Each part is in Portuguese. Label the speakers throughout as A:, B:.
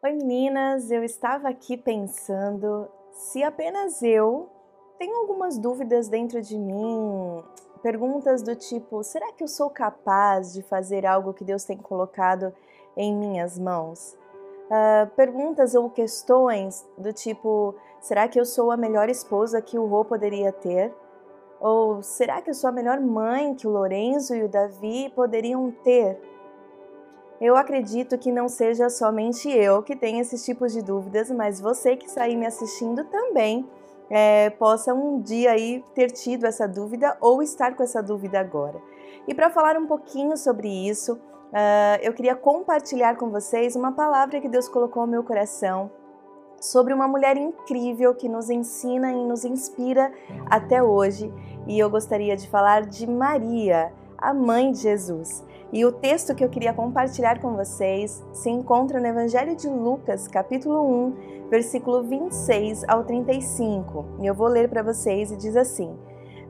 A: Oi meninas, eu estava aqui pensando se apenas eu tenho algumas dúvidas dentro de mim, perguntas do tipo: será que eu sou capaz de fazer algo que Deus tem colocado em minhas mãos? Uh, perguntas ou questões do tipo: será que eu sou a melhor esposa que o Rô poderia ter? Ou será que eu sou a melhor mãe que o Lorenzo e o Davi poderiam ter? Eu acredito que não seja somente eu que tenho esses tipos de dúvidas, mas você que está aí me assistindo também é, possa um dia aí ter tido essa dúvida ou estar com essa dúvida agora. E para falar um pouquinho sobre isso, uh, eu queria compartilhar com vocês uma palavra que Deus colocou no meu coração sobre uma mulher incrível que nos ensina e nos inspira até hoje. E eu gostaria de falar de Maria, a mãe de Jesus. E o texto que eu queria compartilhar com vocês se encontra no Evangelho de Lucas, capítulo 1, versículo 26 ao 35. E eu vou ler para vocês e diz assim: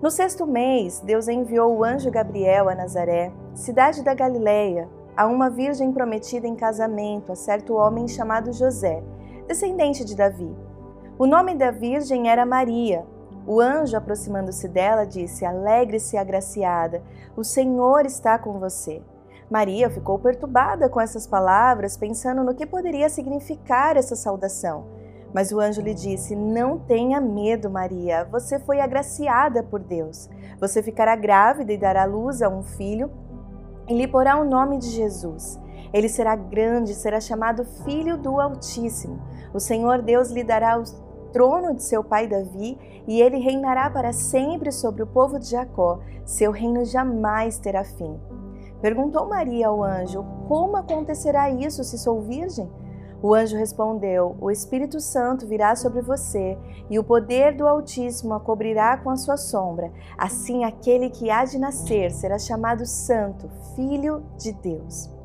A: No sexto mês, Deus enviou o anjo Gabriel a Nazaré, cidade da Galileia, a uma virgem prometida em casamento a certo homem chamado José, descendente de Davi. O nome da virgem era Maria. O anjo, aproximando-se dela, disse: Alegre-se, agraciada, o Senhor está com você. Maria ficou perturbada com essas palavras, pensando no que poderia significar essa saudação. Mas o anjo lhe disse: Não tenha medo, Maria, você foi agraciada por Deus. Você ficará grávida e dará luz a um filho e lhe porá o nome de Jesus. Ele será grande, será chamado Filho do Altíssimo. O Senhor Deus lhe dará o trono de seu pai Davi, e ele reinará para sempre sobre o povo de Jacó. Seu reino jamais terá fim. Perguntou Maria ao anjo: Como acontecerá isso se sou virgem? O anjo respondeu: O Espírito Santo virá sobre você, e o poder do Altíssimo a cobrirá com a sua sombra. Assim, aquele que há de nascer será chamado Santo, Filho de Deus.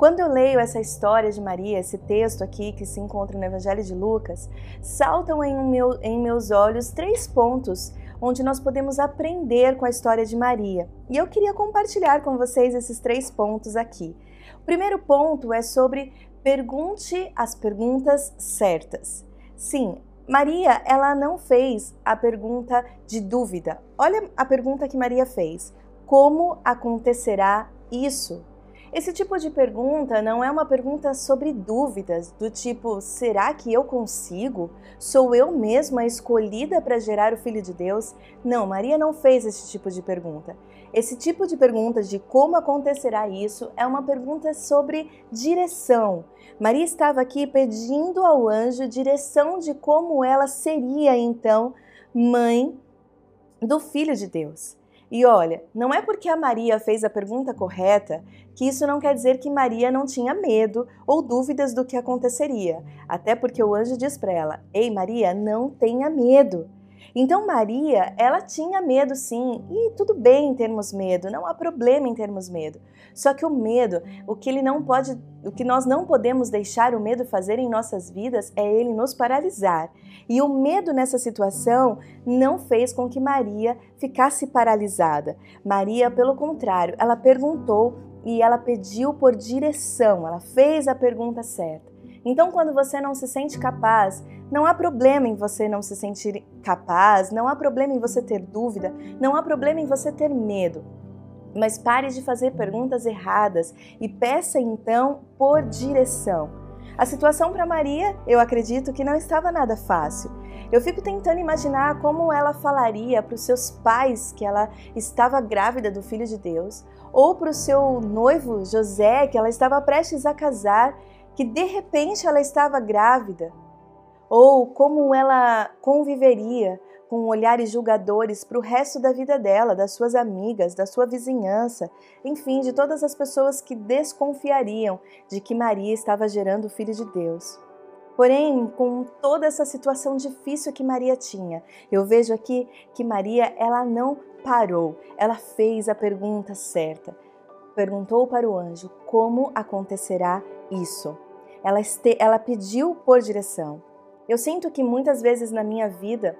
A: Quando eu leio essa história de Maria, esse texto aqui que se encontra no Evangelho de Lucas, saltam em, meu, em meus olhos três pontos onde nós podemos aprender com a história de Maria. E eu queria compartilhar com vocês esses três pontos aqui. O primeiro ponto é sobre pergunte as perguntas certas. Sim, Maria, ela não fez a pergunta de dúvida. Olha a pergunta que Maria fez: Como acontecerá isso? Esse tipo de pergunta não é uma pergunta sobre dúvidas, do tipo: será que eu consigo? Sou eu mesma escolhida para gerar o Filho de Deus? Não, Maria não fez esse tipo de pergunta. Esse tipo de pergunta de como acontecerá isso é uma pergunta sobre direção. Maria estava aqui pedindo ao anjo direção de como ela seria então mãe do Filho de Deus. E olha, não é porque a Maria fez a pergunta correta que isso não quer dizer que Maria não tinha medo ou dúvidas do que aconteceria. Até porque o anjo diz para ela: Ei, Maria, não tenha medo. Então Maria, ela tinha medo sim, e tudo bem em termos medo, não há problema em termos medo. Só que o medo, o que ele não pode, o que nós não podemos deixar o medo fazer em nossas vidas é ele nos paralisar. E o medo nessa situação não fez com que Maria ficasse paralisada. Maria, pelo contrário, ela perguntou e ela pediu por direção, ela fez a pergunta certa. Então, quando você não se sente capaz, não há problema em você não se sentir capaz, não há problema em você ter dúvida, não há problema em você ter medo. Mas pare de fazer perguntas erradas e peça então por direção. A situação para Maria, eu acredito que não estava nada fácil. Eu fico tentando imaginar como ela falaria para os seus pais que ela estava grávida do filho de Deus, ou para o seu noivo José, que ela estava prestes a casar que de repente ela estava grávida, ou como ela conviveria com olhares julgadores para o resto da vida dela, das suas amigas, da sua vizinhança, enfim, de todas as pessoas que desconfiariam de que Maria estava gerando o Filho de Deus. Porém, com toda essa situação difícil que Maria tinha, eu vejo aqui que Maria ela não parou, ela fez a pergunta certa. Perguntou para o anjo como acontecerá isso ela, este, ela pediu por direção. Eu sinto que muitas vezes na minha vida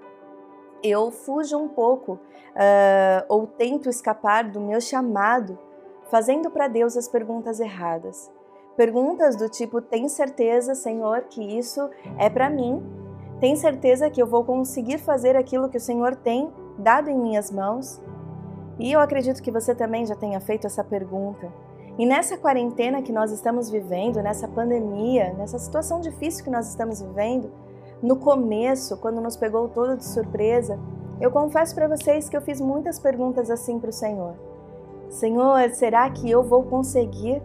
A: eu fujo um pouco uh, ou tento escapar do meu chamado, fazendo para Deus as perguntas erradas. Perguntas do tipo: tem certeza, Senhor, que isso é para mim? Tem certeza que eu vou conseguir fazer aquilo que o Senhor tem dado em minhas mãos? E eu acredito que você também já tenha feito essa pergunta. E nessa quarentena que nós estamos vivendo, nessa pandemia, nessa situação difícil que nós estamos vivendo, no começo, quando nos pegou todo de surpresa, eu confesso para vocês que eu fiz muitas perguntas assim para o Senhor. Senhor, será que eu vou conseguir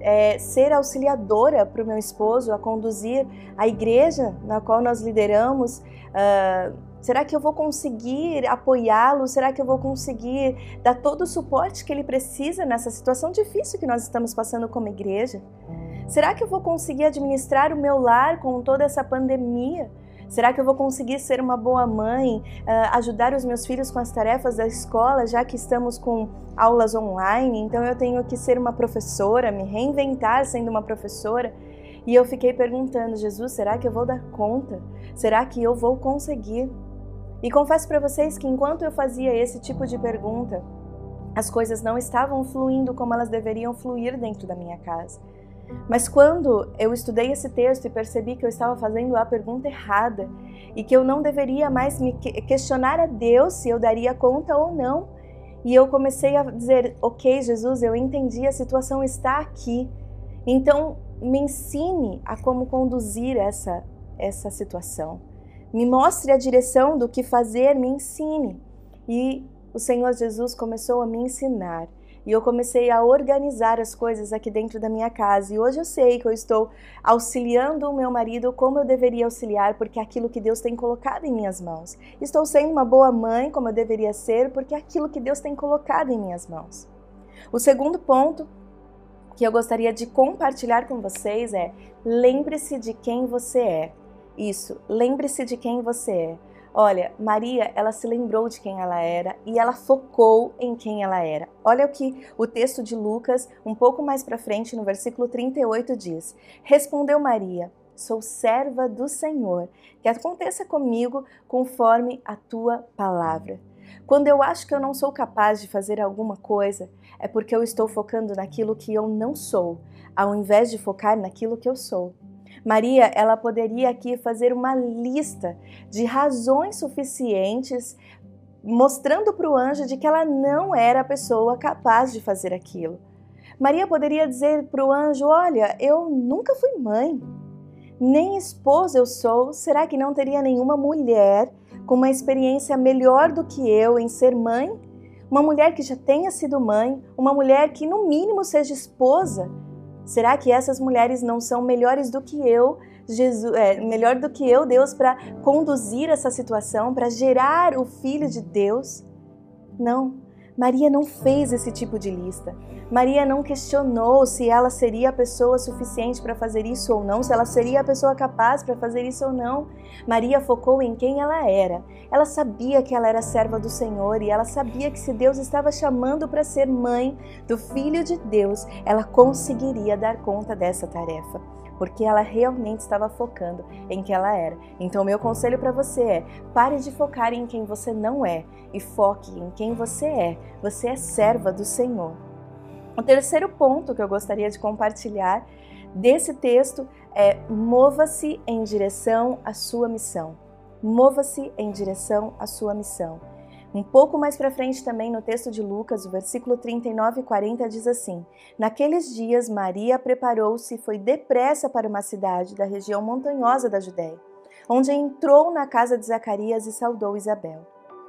A: é, ser auxiliadora para o meu esposo, a conduzir a igreja na qual nós lideramos? Uh, será que eu vou conseguir apoiá-lo? Será que eu vou conseguir dar todo o suporte que ele precisa nessa situação difícil que nós estamos passando como igreja? Será que eu vou conseguir administrar o meu lar com toda essa pandemia? Será que eu vou conseguir ser uma boa mãe, uh, ajudar os meus filhos com as tarefas da escola, já que estamos com aulas online? Então eu tenho que ser uma professora, me reinventar sendo uma professora. E eu fiquei perguntando, Jesus, será que eu vou dar conta? Será que eu vou conseguir? E confesso para vocês que enquanto eu fazia esse tipo de pergunta, as coisas não estavam fluindo como elas deveriam fluir dentro da minha casa. Mas quando eu estudei esse texto e percebi que eu estava fazendo a pergunta errada e que eu não deveria mais me questionar a Deus se eu daria conta ou não, e eu comecei a dizer: Ok, Jesus, eu entendi, a situação está aqui. Então, me ensine a como conduzir essa, essa situação. Me mostre a direção do que fazer, me ensine. E o Senhor Jesus começou a me ensinar e eu comecei a organizar as coisas aqui dentro da minha casa. E hoje eu sei que eu estou auxiliando o meu marido como eu deveria auxiliar, porque é aquilo que Deus tem colocado em minhas mãos. Estou sendo uma boa mãe como eu deveria ser, porque é aquilo que Deus tem colocado em minhas mãos. O segundo ponto que eu gostaria de compartilhar com vocês é: lembre-se de quem você é. Isso, lembre-se de quem você é. Olha, Maria, ela se lembrou de quem ela era e ela focou em quem ela era. Olha o que o texto de Lucas, um pouco mais para frente, no versículo 38 diz: Respondeu Maria: Sou serva do Senhor, que aconteça comigo conforme a tua palavra. Quando eu acho que eu não sou capaz de fazer alguma coisa, é porque eu estou focando naquilo que eu não sou, ao invés de focar naquilo que eu sou. Maria, ela poderia aqui fazer uma lista de razões suficientes mostrando para o anjo de que ela não era a pessoa capaz de fazer aquilo. Maria poderia dizer para o anjo: Olha, eu nunca fui mãe, nem esposa eu sou. Será que não teria nenhuma mulher com uma experiência melhor do que eu em ser mãe? Uma mulher que já tenha sido mãe, uma mulher que no mínimo seja esposa Será que essas mulheres não são melhores do que eu, Jesus, é, melhor do que eu, Deus, para conduzir essa situação, para gerar o Filho de Deus? Não. Maria não fez esse tipo de lista. Maria não questionou se ela seria a pessoa suficiente para fazer isso ou não, se ela seria a pessoa capaz para fazer isso ou não. Maria focou em quem ela era. Ela sabia que ela era serva do Senhor e ela sabia que se Deus estava chamando para ser mãe do Filho de Deus, ela conseguiria dar conta dessa tarefa porque ela realmente estava focando em quem ela era. Então, meu conselho para você é: pare de focar em quem você não é e foque em quem você é. Você é serva do Senhor. O terceiro ponto que eu gostaria de compartilhar desse texto é: mova-se em direção à sua missão. Mova-se em direção à sua missão. Um pouco mais para frente também no texto de Lucas, o versículo 39 e 40 diz assim: Naqueles dias Maria preparou-se e foi depressa para uma cidade da região montanhosa da Judéia, onde entrou na casa de Zacarias e saudou Isabel.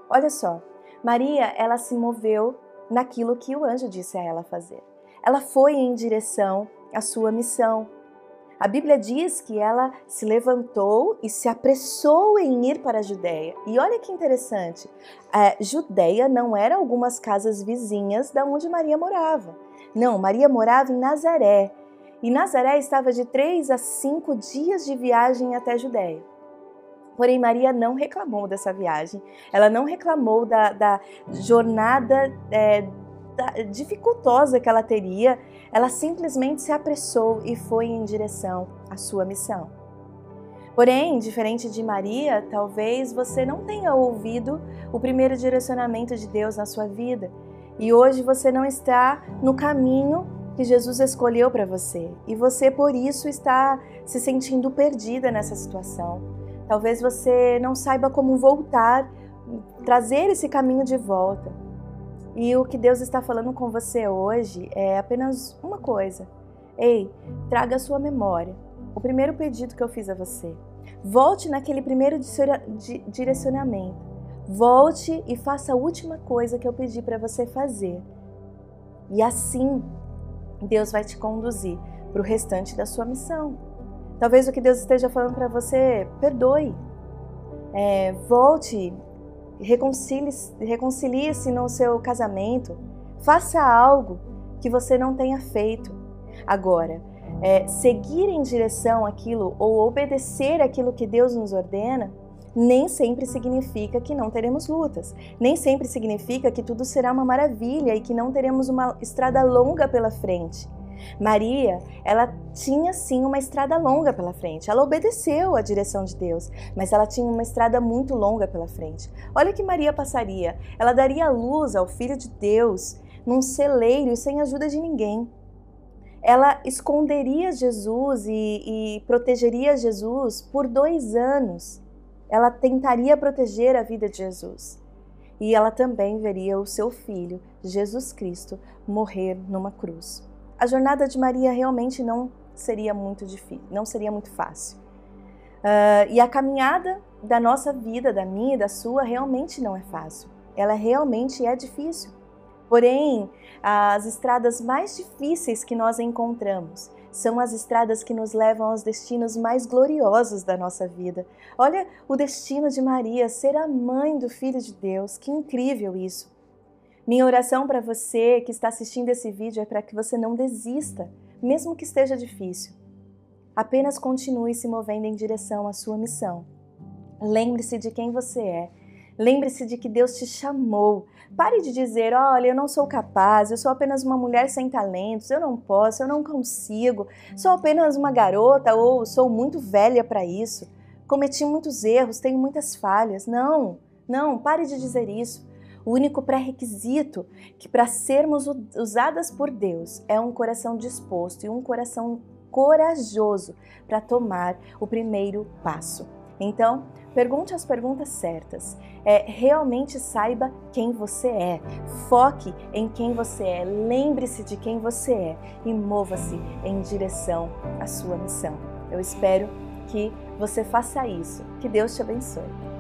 A: Olha só, Maria, ela se moveu naquilo que o anjo disse a ela fazer. Ela foi em direção à sua missão, a Bíblia diz que ela se levantou e se apressou em ir para a Judéia. E olha que interessante, a Judéia não era algumas casas vizinhas da onde Maria morava. Não, Maria morava em Nazaré. E Nazaré estava de três a cinco dias de viagem até a Judéia. Porém, Maria não reclamou dessa viagem, ela não reclamou da, da jornada é, dificultosa que ela teria, ela simplesmente se apressou e foi em direção à sua missão. Porém, diferente de Maria, talvez você não tenha ouvido o primeiro direcionamento de Deus na sua vida e hoje você não está no caminho que Jesus escolheu para você e você por isso está se sentindo perdida nessa situação. Talvez você não saiba como voltar, trazer esse caminho de volta. E o que Deus está falando com você hoje é apenas uma coisa. Ei, traga a sua memória. O primeiro pedido que eu fiz a você. Volte naquele primeiro direcionamento. Volte e faça a última coisa que eu pedi para você fazer. E assim, Deus vai te conduzir para o restante da sua missão. Talvez o que Deus esteja falando para você, perdoe. É, volte, reconcilie-se reconcilie no seu casamento. Faça algo que você não tenha feito. Agora, é, seguir em direção àquilo ou obedecer aquilo que Deus nos ordena, nem sempre significa que não teremos lutas. Nem sempre significa que tudo será uma maravilha e que não teremos uma estrada longa pela frente. Maria, ela tinha sim uma estrada longa pela frente. Ela obedeceu à direção de Deus, mas ela tinha uma estrada muito longa pela frente. Olha que Maria passaria. Ela daria luz ao filho de Deus num celeiro e sem ajuda de ninguém ela esconderia Jesus e, e protegeria Jesus por dois anos. Ela tentaria proteger a vida de Jesus. E ela também veria o seu filho, Jesus Cristo, morrer numa cruz. A jornada de Maria realmente não seria muito difícil, não seria muito fácil. Uh, e a caminhada da nossa vida, da minha e da sua, realmente não é fácil. Ela realmente é difícil. Porém, as estradas mais difíceis que nós encontramos são as estradas que nos levam aos destinos mais gloriosos da nossa vida. Olha o destino de Maria, ser a mãe do Filho de Deus, que incrível isso! Minha oração para você que está assistindo esse vídeo é para que você não desista, mesmo que esteja difícil. Apenas continue se movendo em direção à sua missão. Lembre-se de quem você é Lembre-se de que Deus te chamou. Pare de dizer: olha, eu não sou capaz, eu sou apenas uma mulher sem talentos, eu não posso, eu não consigo, sou apenas uma garota ou sou muito velha para isso, cometi muitos erros, tenho muitas falhas. Não, não, pare de dizer isso. O único pré-requisito que para sermos usadas por Deus é um coração disposto e um coração corajoso para tomar o primeiro passo. Então, pergunte as perguntas certas. É, realmente saiba quem você é. Foque em quem você é. Lembre-se de quem você é e mova-se em direção à sua missão. Eu espero que você faça isso. Que Deus te abençoe.